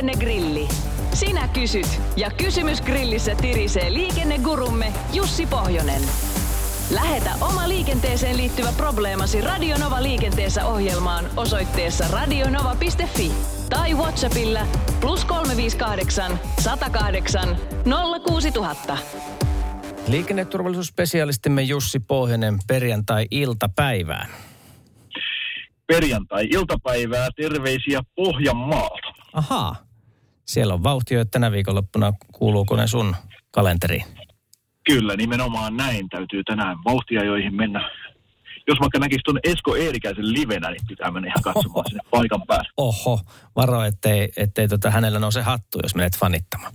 Liikennegrilli. Sinä kysyt ja kysymys grillissä tirisee liikennegurumme Jussi Pohjonen. Lähetä oma liikenteeseen liittyvä probleemasi Radionova liikenteessä ohjelmaan osoitteessa radionova.fi tai Whatsappilla plus 358 108 06000. Liikenneturvallisuusspesialistimme Jussi Pohjonen perjantai-iltapäivää. Perjantai-iltapäivää, terveisiä Pohjanmaalta. Ahaa. Siellä on vauhtio tänä viikonloppuna. Kuuluuko ne sun kalenteriin? Kyllä, nimenomaan näin täytyy tänään vauhtia, joihin mennä. Jos vaikka näkisi tuon Esko Eerikäisen livenä, niin pitää mennä ihan katsomaan sinne paikan päälle. Oho, varo, ettei, ettei tota hänellä nouse hattu, jos menet fanittamaan.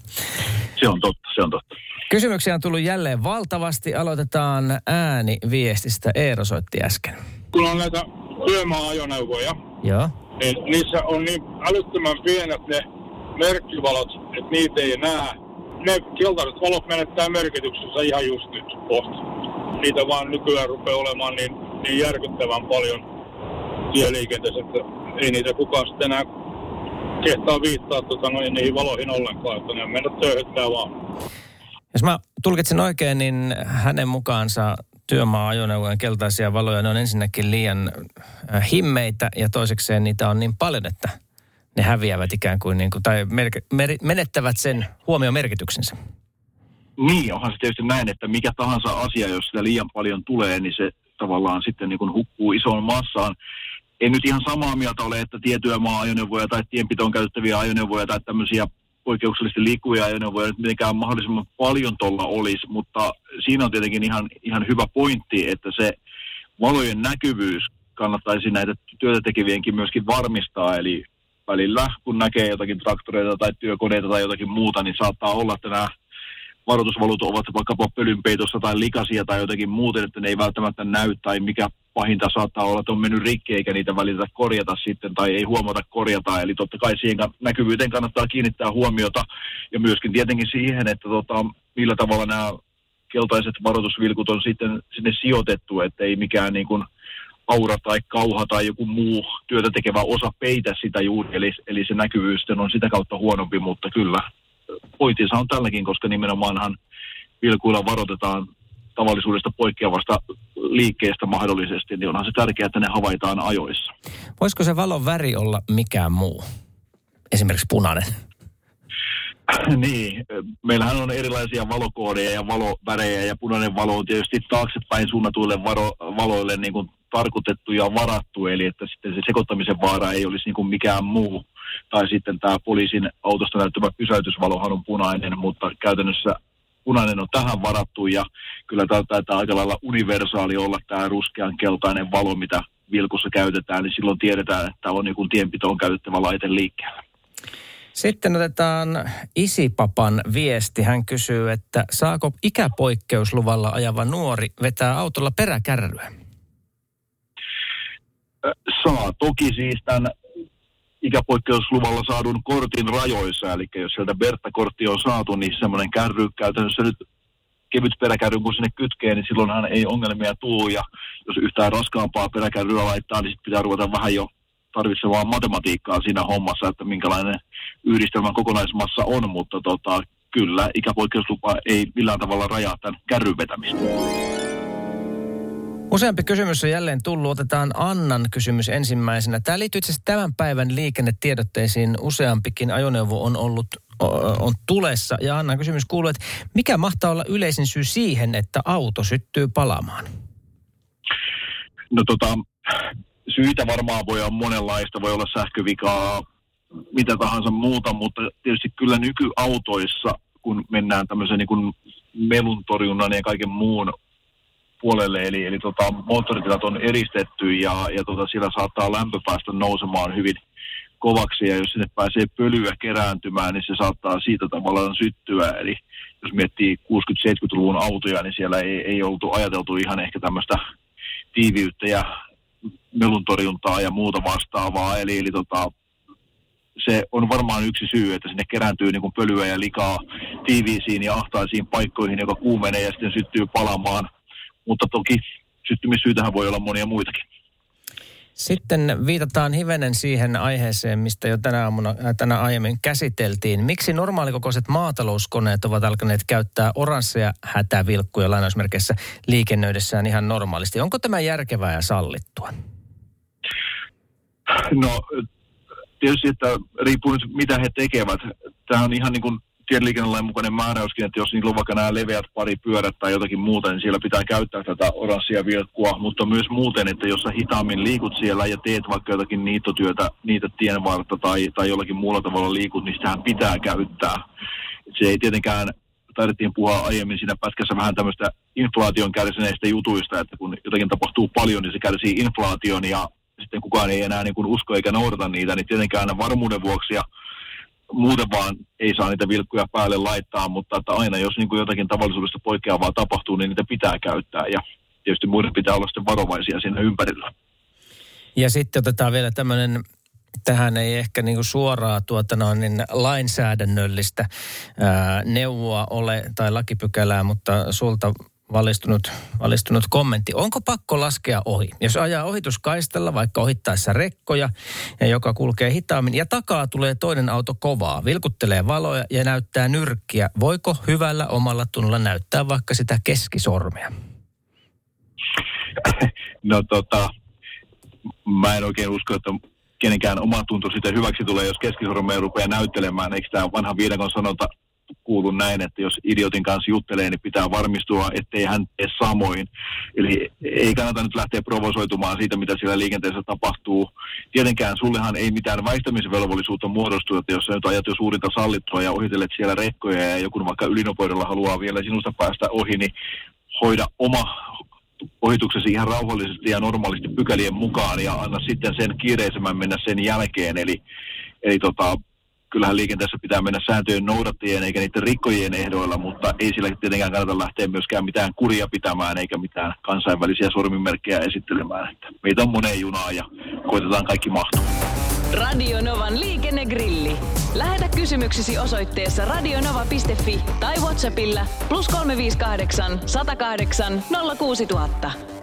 Se on totta, se on totta. Kysymyksiä on tullut jälleen valtavasti. Aloitetaan ääniviestistä. Eero soitti äsken. kun on näitä työmaa-ajoneuvoja, Joo. niin niissä on niin älyttömän pienet ne merkkivalot, että niitä ei näe. Ne keltaiset valot menettää merkityksensä ihan just nyt kohta. Niitä vaan nykyään rupeaa olemaan niin, niin järkyttävän paljon tieliikenteessä, että ei niitä kukaan sitten enää kehtaa viittaa tota, noin, niihin valoihin ollenkaan, että ne mennä töyhyttää vaan. Jos mä tulkitsin oikein, niin hänen mukaansa työmaa-ajoneuvojen keltaisia valoja, ne on ensinnäkin liian äh, himmeitä ja toisekseen niitä on niin paljon, että ne häviävät ikään kuin, niin kuin tai merke, mer, menettävät sen huomiomerkityksensä. Niin, onhan se tietysti näin, että mikä tahansa asia, jos sitä liian paljon tulee, niin se tavallaan sitten niin kuin hukkuu isoon massaan. En nyt ihan samaa mieltä ole, että tietyömaa-ajoneuvoja tai tienpitoon käytettäviä ajoneuvoja tai tämmöisiä poikkeuksellisesti liikkuvia ajoneuvoja nyt mitenkään mahdollisimman paljon tuolla olisi, mutta siinä on tietenkin ihan, ihan hyvä pointti, että se valojen näkyvyys kannattaisi näitä työtä tekevienkin myöskin varmistaa, eli välillä kun näkee jotakin traktoreita tai työkoneita tai jotakin muuta, niin saattaa olla, että nämä varoitusvalut ovat vaikkapa pölynpeitossa tai likaisia tai jotakin muuten, että ne ei välttämättä näy tai mikä pahinta saattaa olla, että on mennyt rikki eikä niitä välitä korjata sitten tai ei huomata korjata. Eli totta kai siihen näkyvyyteen kannattaa kiinnittää huomiota ja myöskin tietenkin siihen, että tota, millä tavalla nämä keltaiset varoitusvilkut on sitten sinne sijoitettu, että ei mikään niin kuin aura tai kauha tai joku muu työtä tekevä osa peitä sitä juuri, eli, eli se näkyvyys on sitä kautta huonompi, mutta kyllä pointinsa on tälläkin, koska nimenomaanhan vilkuilla varoitetaan tavallisuudesta poikkeavasta liikkeestä mahdollisesti, niin onhan se tärkeää, että ne havaitaan ajoissa. Voisiko se valon väri olla mikään muu? Esimerkiksi punainen. niin, meillähän on erilaisia valokoodeja ja valovärejä ja punainen valo on tietysti taaksepäin suunnatuille varo, valoille niin kuin tarkoitettu ja varattu, eli että sitten se sekoittamisen vaara ei olisi niin kuin mikään muu. Tai sitten tämä poliisin autosta näyttämä pysäytysvalohan on punainen, mutta käytännössä punainen on tähän varattu ja kyllä tämä taitaa aika lailla universaali olla tämä ruskean keltainen valo, mitä vilkussa käytetään, niin silloin tiedetään, että on joku tienpitoon käytettävä laite liikkeellä. Sitten otetaan Isipapan viesti. Hän kysyy, että saako ikäpoikkeusluvalla ajava nuori vetää autolla peräkärryä? Saa toki siis tämän ikäpoikkeusluvalla saadun kortin rajoissa, eli jos sieltä Bertta-kortti on saatu, niin semmoinen kärry käytännössä nyt kevyt peräkärry, kun sinne kytkee, niin silloinhan ei ongelmia tuu, ja jos yhtään raskaampaa peräkärryä laittaa, niin sitten pitää ruveta vähän jo tarvitsemaan matematiikkaa siinä hommassa, että minkälainen yhdistelmän kokonaismassa on, mutta tota, kyllä ikäpoikkeuslupa ei millään tavalla rajaa tämän kärryn vetämistä. Useampi kysymys on jälleen tullut. Otetaan Annan kysymys ensimmäisenä. Tämä liittyy itse tämän päivän liikennetiedotteisiin. Useampikin ajoneuvo on ollut on tulessa. Ja Annan kysymys kuuluu, että mikä mahtaa olla yleisin syy siihen, että auto syttyy palamaan? No tota, syitä varmaan voi olla monenlaista, voi olla sähkövikaa, mitä tahansa muuta, mutta tietysti kyllä nykyautoissa, kun mennään tämmöisen niin meluntorjunnan ja kaiken muun puolelle, eli, eli tota, moottoritilat on eristetty ja, ja tota, siellä saattaa lämpö päästä nousemaan hyvin kovaksi ja jos sinne pääsee pölyä kerääntymään, niin se saattaa siitä tavallaan syttyä. Eli jos miettii 60-70-luvun autoja, niin siellä ei, ei oltu ajateltu ihan ehkä tämmöistä tiiviyttä ja meluntorjuntaa ja muuta vastaavaa. Eli, eli tota, se on varmaan yksi syy, että sinne kerääntyy niin pölyä ja likaa tiiviisiin ja ahtaisiin paikkoihin, joka kuumenee ja sitten syttyy palamaan. Mutta toki syttymissyytähän voi olla monia muitakin. Sitten viitataan hivenen siihen aiheeseen, mistä jo tänä aamuna, äh, tänä aiemmin käsiteltiin. Miksi normaalikokoiset maatalouskoneet ovat alkaneet käyttää oransseja hätävilkkuja lainausmerkeissä liikennöidessään ihan normaalisti? Onko tämä järkevää ja sallittua? No tietysti, että riippuu nyt mitä he tekevät. Tämä on ihan niin kuin tieliikennelain mukainen määräyskin, että jos niillä on vaikka nämä leveät pari pyörät tai jotakin muuta, niin siellä pitää käyttää tätä oranssia vilkkua, mutta myös muuten, että jos sä hitaammin liikut siellä ja teet vaikka jotakin niittotyötä, niitä tienvartta tai, tai jollakin muulla tavalla liikut, niin sitähän pitää käyttää. Se ei tietenkään, taidettiin puhua aiemmin siinä pätkässä vähän tämmöistä inflaation kärsineistä jutuista, että kun jotakin tapahtuu paljon, niin se kärsii inflaation ja sitten kukaan ei enää niin kuin usko eikä noudata niitä, niin tietenkään aina varmuuden vuoksi ja muuten vaan ei saa niitä vilkkuja päälle laittaa, mutta että aina jos niin kuin jotakin tavallisuudesta poikkeavaa tapahtuu, niin niitä pitää käyttää ja tietysti muiden pitää olla sitten varovaisia siinä ympärillä. Ja sitten otetaan vielä tämmöinen tähän ei ehkä niin kuin suoraa tuota noin, niin lainsäädännöllistä ää, neuvoa ole tai lakipykälää, mutta sulta valistunut, valistunut kommentti. Onko pakko laskea ohi? Jos ajaa ohituskaistalla, vaikka ohittaessa rekkoja, ja joka kulkee hitaammin, ja takaa tulee toinen auto kovaa, vilkuttelee valoja ja näyttää nyrkkiä, voiko hyvällä omalla tunnolla näyttää vaikka sitä keskisormea? No tota, mä en oikein usko, että kenenkään oma tunto sitä hyväksi tulee, jos keskisormea rupeaa näyttelemään. Eikö tämä vanha viidakon sanota kuulu näin, että jos idiotin kanssa juttelee, niin pitää varmistua, ettei hän tee samoin. Eli ei kannata nyt lähteä provosoitumaan siitä, mitä siellä liikenteessä tapahtuu. Tietenkään sullehan ei mitään väistämisvelvollisuutta muodostu, että jos sä nyt ajat jo suurinta sallittua ja ohitelet siellä rekkoja ja joku vaikka ylinopeudella haluaa vielä sinusta päästä ohi, niin hoida oma ohituksesi ihan rauhallisesti ja normaalisti pykälien mukaan ja anna sitten sen kiireisemmän mennä sen jälkeen. Eli, eli tota, kyllähän liikenteessä pitää mennä sääntöjen noudattajien eikä niiden rikkojien ehdoilla, mutta ei sillä tietenkään kannata lähteä myöskään mitään kuria pitämään eikä mitään kansainvälisiä sormimerkkejä esittelemään. Että meitä on moneen junaan ja koitetaan kaikki mahtua. Radio Novan liikennegrilli. Lähetä kysymyksesi osoitteessa radionova.fi tai Whatsappilla plus 358 108 06000.